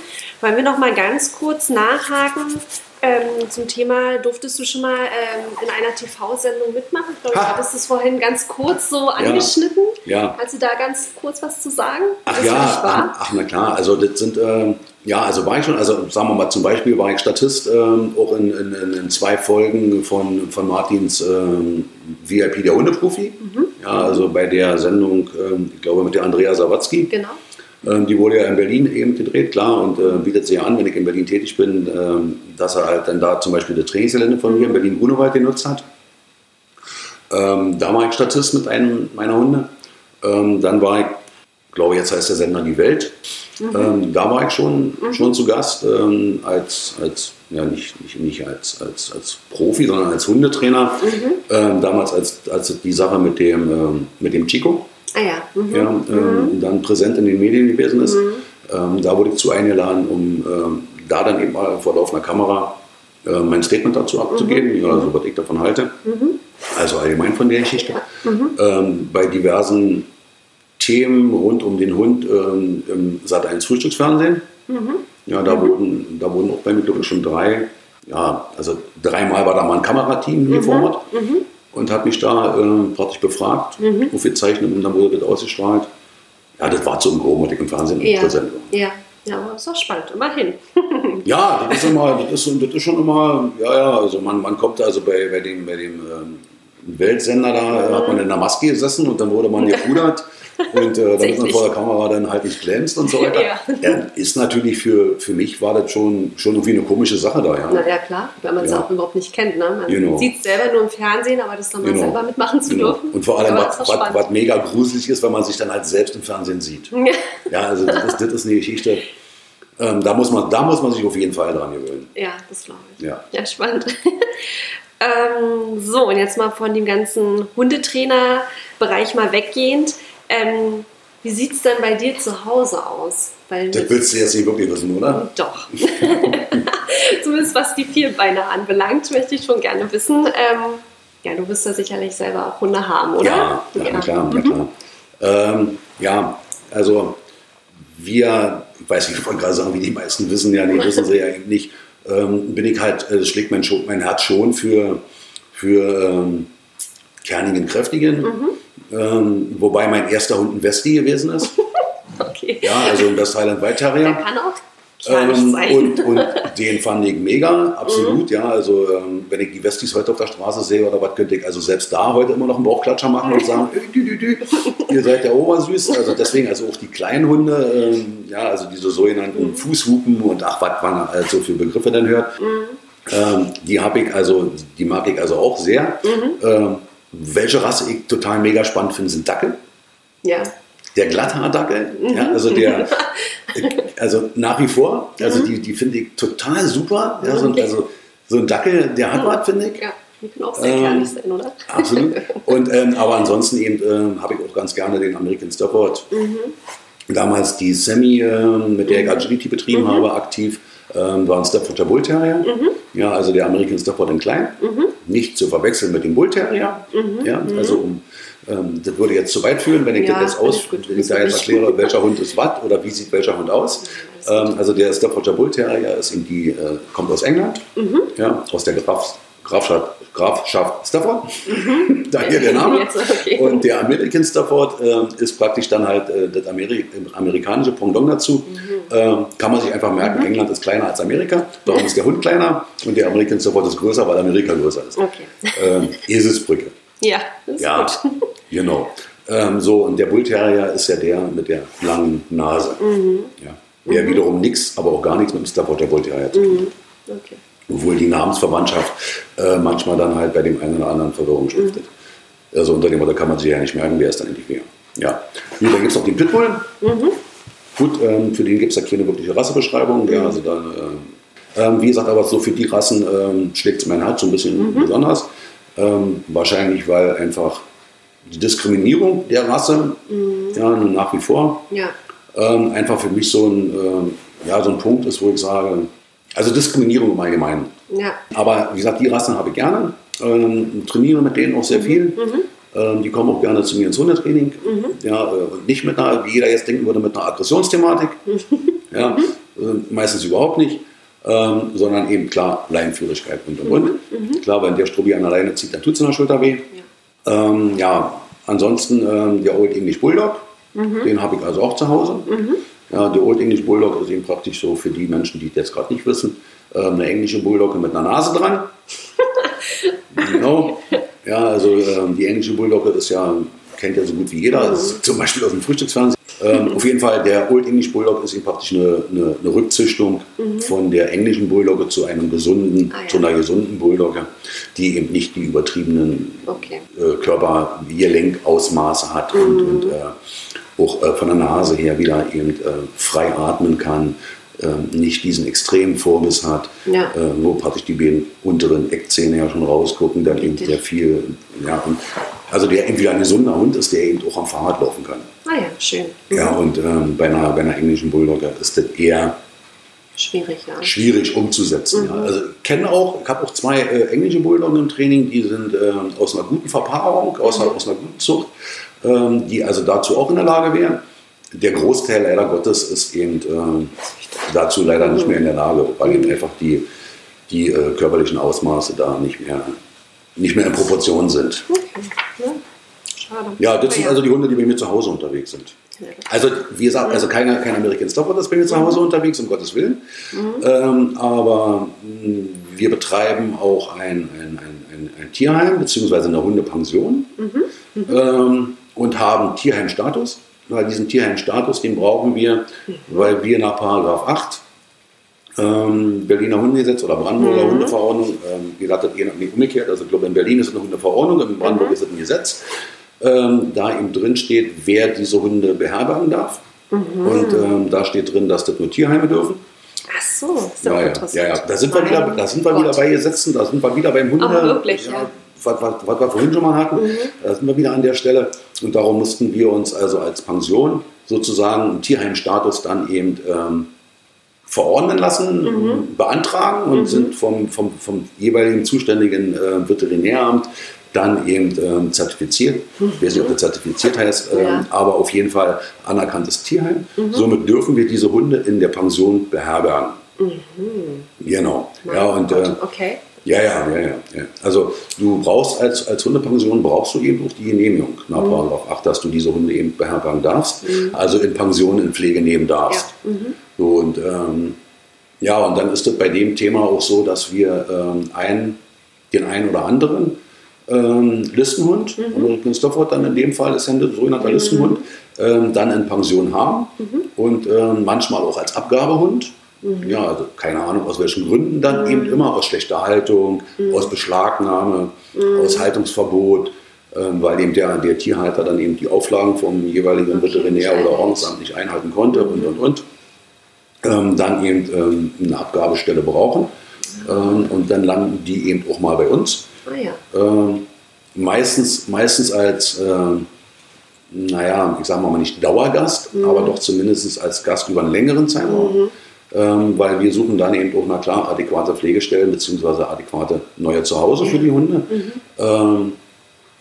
Wollen wir noch mal ganz kurz nachhaken ähm, zum Thema, durftest du schon mal ähm, in einer TV-Sendung mitmachen? Ich glaube, du Ha! hattest es vorhin ganz kurz so angeschnitten. Ja. Kannst du da ganz kurz was zu sagen? Ach ja, ach, ach na klar, also das sind, ähm, ja, also war ich schon, also sagen wir mal zum Beispiel war ich Statist ähm, auch in, in, in, in zwei Folgen von, von Martins ähm, VIP der Hundeprofi. Mhm. Ja, also bei der Sendung, ähm, ich glaube mit der Andrea Sawatzki. Genau. Ähm, die wurde ja in Berlin eben gedreht, klar, und äh, bietet sich an, wenn ich in Berlin tätig bin, ähm, dass er halt dann da zum Beispiel das Trainingsgelände von mir in Berlin-Grunewald genutzt hat. Ähm, da war ich Statist mit einem meiner Hunde. Ähm, dann war ich, glaube jetzt heißt der Sender Die Welt. Ähm, da war ich schon, schon zu Gast ähm, als, als ja nicht, nicht, nicht als, als, als Profi, sondern als Hundetrainer. Ähm, damals als, als die Sache mit dem, mit dem Chico Ah ja. Mhm. ja, ähm, dann präsent in den Medien gewesen ist. Ähm, da wurde ich zu eingeladen, um ähm, da dann eben mal vor laufender Kamera äh, mein Statement dazu abzugeben, ja, also was ich davon halte. Also allgemein von der Geschichte. Ähm, bei diversen Themen rund um den Hund ähm, im Sat1 Frühstücksfernsehen. Ja, da, wurden, da wurden auch bei mir, glaube ich, schon drei, ja, also dreimal war da mal ein Kamerateam hier vor Ort und hat mich da äh, praktisch befragt, aufgezeichnet und dann wurde das ausgestrahlt. Ja, das war im Groben, was im Fernsehen Ja. präsent war. ja. Ja, aber ist auch spannend, immerhin. Ja, das ist, immer, das, ist, das ist schon immer, ja, ja, also man, man kommt also bei, bei dem, bei dem ähm, Weltsender da, äh, hat man in der Maske gesessen und dann wurde man gepudert und äh, damit man vor der Kamera dann halt nicht glänzt und so weiter. Ja. ist natürlich für, für mich war das schon, schon irgendwie eine komische Sache da, ja. Na ja, klar, weil man es Ja. auch überhaupt nicht kennt. Ne? Man Genau. sieht es selber nur im Fernsehen, aber das dann mal Genau. selber mitmachen zu Genau. dürfen. Und vor allem, was, was, was mega gruselig ist, wenn man sich dann halt selbst im Fernsehen sieht. Ja, also das ist, das ist eine Geschichte, ähm, da, muss man, da muss man sich auf jeden Fall dran gewöhnen. Ja, das glaube ich. Ja. Ja, spannend. ähm, so, und jetzt mal von dem ganzen Hundetrainer-Bereich mal weggehend. Ähm, wie sieht es denn bei dir zu Hause aus? Weil Das willst du jetzt nicht wirklich wissen, oder? Doch. Zumindest was die Vierbeine anbelangt, möchte ich schon gerne wissen. Ähm, ja, du wirst ja sicherlich selber auch Hunde haben, oder? Ja, ja, na klar, na klar. Ähm, ja, also wir, ich weiß nicht, ich wollte gerade sagen, wie die meisten wissen, ja, nee, wissen sie ja eben nicht, ähm, bin ich halt, äh, schlägt mein, mein Herz schon für, für ähm, kernigen, kräftigen, ähm, wobei mein erster Hund ein Westi gewesen ist. Okay. Ja, also ein West Highland White Der kann auch Ähm, und, und den fand ich mega, absolut, ja. Also ähm, wenn ich die Westis heute auf der Straße sehe oder was, könnte ich also selbst da heute immer noch einen Bauchklatscher machen und sagen, "Ey, dü, dü, dü, ihr seid ja obersüß. Also deswegen, also auch die kleinen Hunde, ähm, ja, also diese sogenannten Fußhupen und ach, was man also für Begriffe dann hört, ähm, die habe ich also, die mag ich also auch sehr. Welche Rasse ich total mega spannend finde, sind Dackel ja. der Glatthaardackel, ja, also der, also nach wie vor, also die, die finde ich total super. Ja, so, also so ein Dackel, der hat was, finde ich. Ja, die können auch sehr Ähm, kernig sein, oder? Absolut. Und, ähm, aber ansonsten eben ähm, habe ich auch ganz gerne den American Stafford. Damals die Semi, ähm, mit der ich Agility betrieben habe, aktiv, ähm, war ein Staffordshire Bull Terrier. Ja, also der American Stafford in klein. Nicht zu verwechseln mit dem Bull Terrier. Ja, also um, ähm, das würde jetzt zu weit führen, wenn ich Ja, das jetzt aus, wenn ich da jetzt erkläre, welcher Hund ist was oder wie sieht welcher Hund aus. Ähm, also der Staffordshire Bull Terrier ist eben die, äh, kommt aus England, ja, aus der Graf, Grafschaft, Grafschaft Stafford. Daher der Name. Jetzt, okay. Und der American Stafford äh, ist praktisch dann halt äh, das Ameri amerikanische Pendant dazu. Ähm, kann man sich einfach merken, England ist kleiner als Amerika. Darum ist der Hund kleiner und der American Stafford ist größer, weil Amerika größer ist. Okay. Ähm, Eselsbrücke. Ja, das ist Ja, gut. genau. Ähm, so, und der Bull Terrier ist ja der mit der langen Nase. Ja. Der wiederum nichts, aber auch gar nichts mit dem Staffordshire Bull Terrier zu tun hat. Okay. Obwohl die Namensverwandtschaft äh, manchmal dann halt bei dem einen oder anderen Verwirrung stiftet. Also unter dem Motto kann man sich ja nicht merken, wer ist dann endlich wer. Ja. Gut, dann gibt es noch den Pitbull. Gut, ähm, für den gibt es ja keine wirkliche Rassebeschreibung. Ja, also dann, ähm, ähm, wie gesagt, aber so für die Rassen ähm, schlägt es mein Herz so ein bisschen besonders. Ähm, wahrscheinlich, weil einfach die Diskriminierung der Rasse, ja, nach wie vor, Ja. ähm, einfach für mich so ein, ähm, ja, so ein Punkt ist, wo ich sage, also Diskriminierung im Allgemeinen. Ja. Aber wie gesagt, die Rassen habe ich gerne, ähm, trainiere mit denen auch sehr viel. Ähm, die kommen auch gerne zu mir ins Hundetraining. Ja, äh, nicht mit einer, wie jeder jetzt denken würde, mit einer Aggressionsthematik. ja, äh, meistens überhaupt nicht. Ähm, sondern eben klar Leinführigkeit und und und. Klar, wenn der Strubbi an der Leine zieht, dann tut es in der Schulter weh. Ähm, ja, ansonsten ähm, der Old English Bulldog, den habe ich also auch zu Hause. Ja, der Old English Bulldog ist eben praktisch so für die Menschen, die das gerade nicht wissen, ähm, eine englische Bulldogge mit einer Nase dran. genau. Ja, also ähm, die englische Bulldogge ist ja, kennt ja so gut wie jeder, das ist zum Beispiel aus dem Frühstücksfernsehen. Ähm, auf jeden Fall, der Old English Bulldog ist eben praktisch eine, eine, eine Rückzüchtung von der englischen Bulldogge zu einem gesunden, Ah, ja. zu einer gesunden Bulldogge, die eben nicht die übertriebenen Okay. äh, Körpergelenkausmaße hat und, und äh, auch äh, von der Nase her wieder eben äh, frei atmen kann, äh, nicht diesen extremen Vorbiss hat, Ja. äh, wo praktisch die beiden unteren Eckzähne ja schon rausgucken, dann eben sehr viel, ja, und also der entweder ein gesunder Hund ist, der eben auch am Fahrrad laufen kann. Ah ja, schön. Ja, und ähm, bei, einer, bei einer englischen Bulldogger ist das eher Schwierig, ja. schwierig umzusetzen. Ja. Also ich kenne auch, ich habe auch zwei äh, englische Bulldoggen im Training, die sind ähm, aus einer guten Verpaarung, aus, einer, aus einer guten Zucht, ähm, die also dazu auch in der Lage wären. Der Großteil leider Gottes ist eben ähm, dazu leider nicht mehr in der Lage, weil eben einfach die, die äh, körperlichen Ausmaße da nicht mehr, nicht mehr in Proportion sind. Okay. Ja. Schade. Ja, das sind also die Hunde, die bei mir zu Hause unterwegs sind. Also, wie gesagt, also kein, kein American Stafford ist bei mir zu Hause unterwegs, um Gottes Willen. Ähm, aber mh, wir betreiben auch ein, ein, ein, ein, Tierheim beziehungsweise eine Hundepension Ähm, und haben Tierheimstatus. Weil diesen Tierheimstatus, den brauchen wir, weil wir nach Paragraph 8 ähm, Berliner Hundegesetz oder Brandenburger Hundeverordnung, ähm, wie gesagt, das nicht umgekehrt, also ich glaube in Berlin ist es eine Hundeverordnung, in Brandenburg ist es ein Gesetz, ähm, da eben drin steht, wer diese Hunde beherbergen darf. Und ähm, da steht drin, dass das nur Tierheime dürfen. Ach so, ist ja, Ja, ja, interessant. ja, ja. Da sind wir wieder, da sind wir wieder bei Gesetzen, da sind wir wieder beim Hunde. Aber wirklich, ja. Was, was, was wir vorhin schon mal hatten, da sind wir wieder an der Stelle. Und darum mussten wir uns also als Pension sozusagen einen Tierheimstatus dann eben ähm, verordnen lassen, beantragen und sind vom, vom, vom jeweiligen zuständigen äh, Veterinäramt dann eben ähm, zertifiziert. Ich weiß nicht, ob das zertifiziert heißt, ähm, Ja. aber auf jeden Fall anerkanntes Tierheim. Somit dürfen wir diese Hunde in der Pension beherbergen. Genau. Mein Ja, und äh, okay. Ja, ja, ja, ja. Also du brauchst als, als Hundepension brauchst du eben auch die Genehmigung nach Mhm. Paragraph 8, dass du diese Hunde eben beherbergen darfst, also in Pension in Pflege nehmen darfst. Ja. Mhm. So, und ähm, ja, und dann ist es bei dem Thema auch so, dass wir ähm, einen, den einen oder anderen ähm, Listenhund, Mhm. American Stafford dann in dem Fall ist ja ein sogenannter Listenhund, ähm, dann in Pension haben Mhm. und ähm, manchmal auch als Abgabehund. Mhm. Ja, also keine Ahnung aus welchen Gründen dann eben immer aus schlechter Haltung, Mhm. aus Beschlagnahme, aus Haltungsverbot, ähm, weil eben der, der Tierhalter dann eben die Auflagen vom jeweiligen Okay, Veterinär oder. Ordnungsamt nicht einhalten konnte und und und ähm, dann eben ähm, eine Abgabestelle brauchen. Ähm, und dann landen die eben auch mal bei uns. Ah ja. Ähm, meistens, meistens als, ähm, naja, ich sage mal nicht Dauergast, aber doch zumindest als Gast über einen längeren Zeitraum. Ähm, weil wir suchen dann eben auch, na klar, adäquate Pflegestellen bzw. adäquate neue Zuhause für die Hunde. Ähm,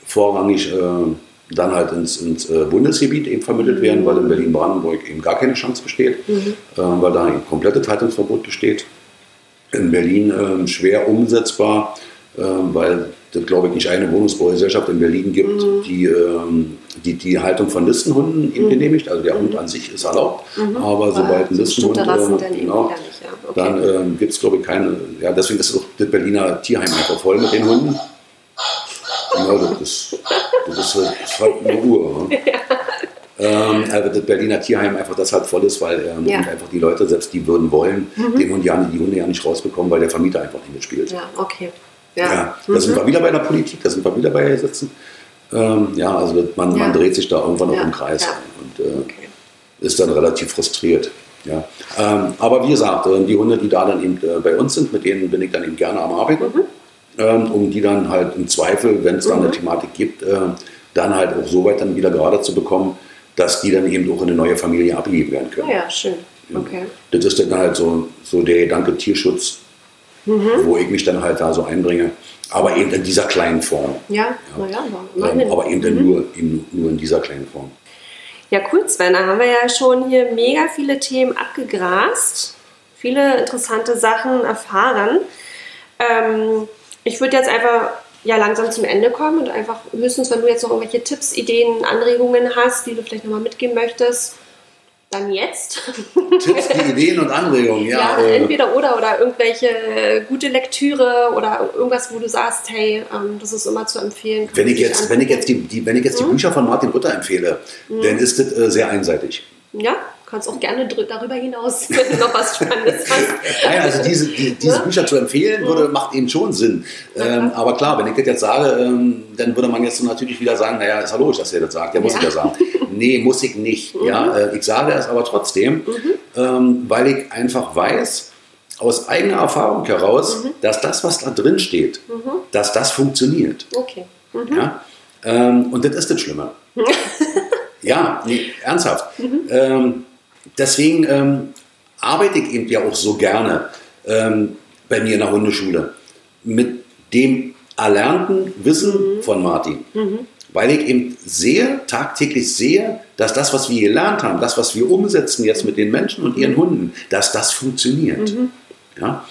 vorrangig äh, dann halt ins, ins äh, Bundesgebiet eben vermittelt werden, weil in Berlin-Brandenburg eben gar keine Chance besteht, äh, weil da ein komplettes Haltungsverbot besteht. In Berlin ähm, schwer umsetzbar, ähm, weil es, glaube ich, nicht eine Wohnungsbaugesellschaft in Berlin gibt, die, ähm, die die Haltung von Listenhunden eben genehmigt. Also der Hund an sich ist erlaubt, aber sobald ein Listenhund, Rassen äh, dann eben genau, nicht, ja. Okay. dann ähm, gibt es, glaube ich, keine. Ja, deswegen ist auch das Berliner Tierheim einfach voll mit den Hunden. Genau, das ist, das ist, halt- das halt eine Uhr. Ne? Ähm, also das Berliner Tierheim einfach deshalb voll ist, weil ähm, Ja. Mhm. einfach die Leute, selbst die würden wollen, den Hund ja, die Hunde ja nicht rausbekommen, weil der Vermieter einfach nicht mitspielt. ja, okay. Ja, Ja. da sind wir wieder bei der Politik, da sind wir wieder bei Gesetzen. Ähm, ja, also man, man dreht sich da irgendwann noch im Kreis und äh, Okay. ist dann relativ frustriert. Ja. Ähm, aber wie gesagt, äh, die Hunde, die da dann eben äh, bei uns sind, mit denen bin ich dann eben gerne am Arbeiten. ähm, um die dann halt im Zweifel, wenn es da eine Thematik gibt, äh, dann halt auch so weit dann wieder gerade zu bekommen, dass die dann eben auch in eine neue Familie abgegeben werden können. Ja, ja schön. Okay. Das ist dann halt so, so der Gedanke Tierschutz, wo ich mich dann halt da so einbringe. Aber eben in dieser kleinen Form. Ja, naja, aber, Ähm, aber eben dann nur, in, nur in dieser kleinen Form. Ja, cool, Sven. Da haben wir ja schon hier mega viele Themen abgegrast, viele interessante Sachen erfahren. Ähm, ich würde jetzt einfach ja langsam zum Ende kommen und einfach höchstens, wenn du jetzt noch irgendwelche Tipps, Ideen, Anregungen hast, die du vielleicht nochmal mitgeben möchtest, dann jetzt. Tipps, die Ideen und Anregungen, ja. Ja, äh, entweder oder oder irgendwelche gute Lektüre oder irgendwas, wo du sagst, hey, ähm, das ist immer zu empfehlen. wenn, ich jetzt, wenn ich jetzt die, die, wenn ich jetzt die Bücher von Martin Rütter empfehle, dann ist das äh, sehr einseitig. Ja, kannst auch gerne darüber hinaus, wenn du noch was Spannendes hast. Nein, also diese, die, diese Ja? Bücher zu empfehlen, würde, macht eben schon Sinn. Ähm, aber klar, wenn ich das jetzt sage, ähm, dann würde man jetzt natürlich wieder sagen, naja, ist ja logisch, dass er das sagt, der muss Ja. es ja sagen. Nee, muss ich nicht. Ja, äh, ich sage es aber trotzdem, ähm, weil ich einfach weiß, aus eigener Erfahrung heraus, dass das, was da drin steht, dass das funktioniert. Okay. Ja? Ähm, und das ist das Schlimme. ja, nee, ernsthaft. Ähm, deswegen ähm, arbeite ich eben ja auch so gerne ähm, bei mir in der Hundeschule mit dem erlernten Wissen von Martin. Weil ich eben sehe, tagtäglich sehe, dass das, was wir gelernt haben, das, was wir umsetzen jetzt mit den Menschen und ihren Hunden, dass das funktioniert. Ja?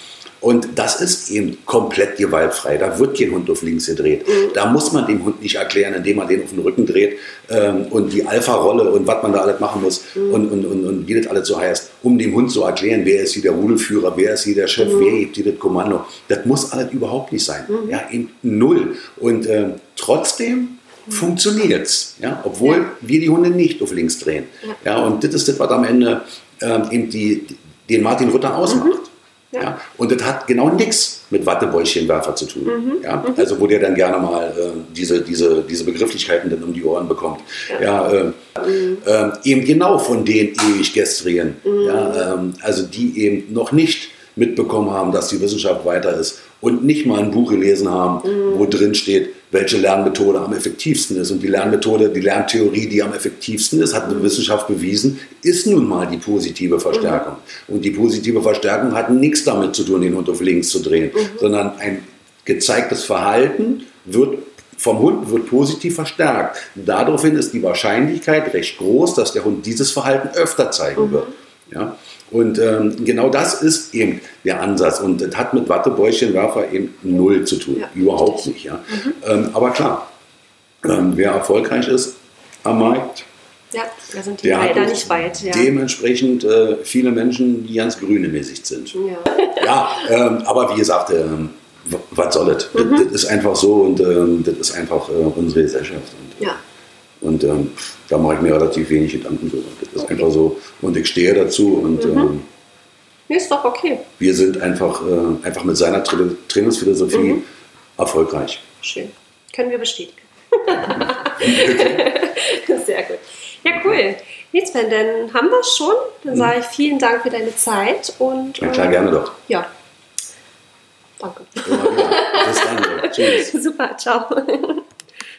Und das ist eben komplett gewaltfrei. Da wird kein Hund auf links gedreht. Da muss man dem Hund nicht erklären, indem man den auf den Rücken dreht ähm, und die Alpha-Rolle und was man da alles machen muss und, und, und, und wie das alles so heißt, um dem Hund zu erklären, wer ist hier der Rudelführer, wer ist hier der Chef, wer gibt hier das Kommando. Das muss alles überhaupt nicht sein. Ja, eben null. Und ähm, trotzdem funktioniert es, ja, obwohl Ja. wir die Hunde nicht auf links drehen. Ja. und das ist das, was am Ende ähm, eben die, den Martin Rütter ausmacht. Ja. Ja. Und das hat genau nichts mit Wattebäuschenwerfer zu tun. Ja. Also wo der dann gerne mal äh, diese, diese, diese Begrifflichkeiten dann um die Ohren bekommt. Ja. ähm, ähm, eben genau von den ewig gestrigen. Ja, ähm, also die eben noch nicht mitbekommen haben, dass die Wissenschaft weiter ist und nicht mal ein Buch gelesen haben, wo drin steht, welche Lernmethode am effektivsten ist. Und die Lernmethode, die Lerntheorie, die am effektivsten ist, hat eine Wissenschaft bewiesen, ist nun mal die positive Verstärkung. Und die positive Verstärkung hat nichts damit zu tun, den Hund auf links zu drehen, sondern ein gezeigtes Verhalten wird vom Hund wird positiv verstärkt. Daraufhin ist die Wahrscheinlichkeit recht groß, dass der Hund dieses Verhalten öfter zeigen wird. Ja? Und ähm, genau das ist eben der Ansatz. Und das hat mit Wattebäuschenwerfer eben null zu tun. Ja, Überhaupt nicht. Ja? Ähm, aber klar, ähm, wer erfolgreich ist am Markt, Ja, da sind die der leider nicht weit. Ja. dementsprechend äh, viele Menschen, die ganz grüne mäßig sind. ja. Ja, ähm, aber wie gesagt, ähm, was soll das? Mhm. das? Das ist einfach so und ähm, das ist einfach äh, unsere Gesellschaft. Und, ja. Und ähm, da mache ich mir relativ wenig Gedanken drüber. Das ist einfach so. Und ich stehe dazu und Mhm. ähm, Nee, ist doch okay. wir sind einfach, äh, einfach mit seiner Tra Trainingsphilosophie Mhm. erfolgreich. Schön. Können wir bestätigen. Sehr gut. Ja, cool. Jetzt, Ben, dann haben wir es schon. Dann sage ich vielen Dank für deine Zeit und Ja, klar, äh, gerne doch. ja. Danke. Bis dann. Tschüss. Super, ciao.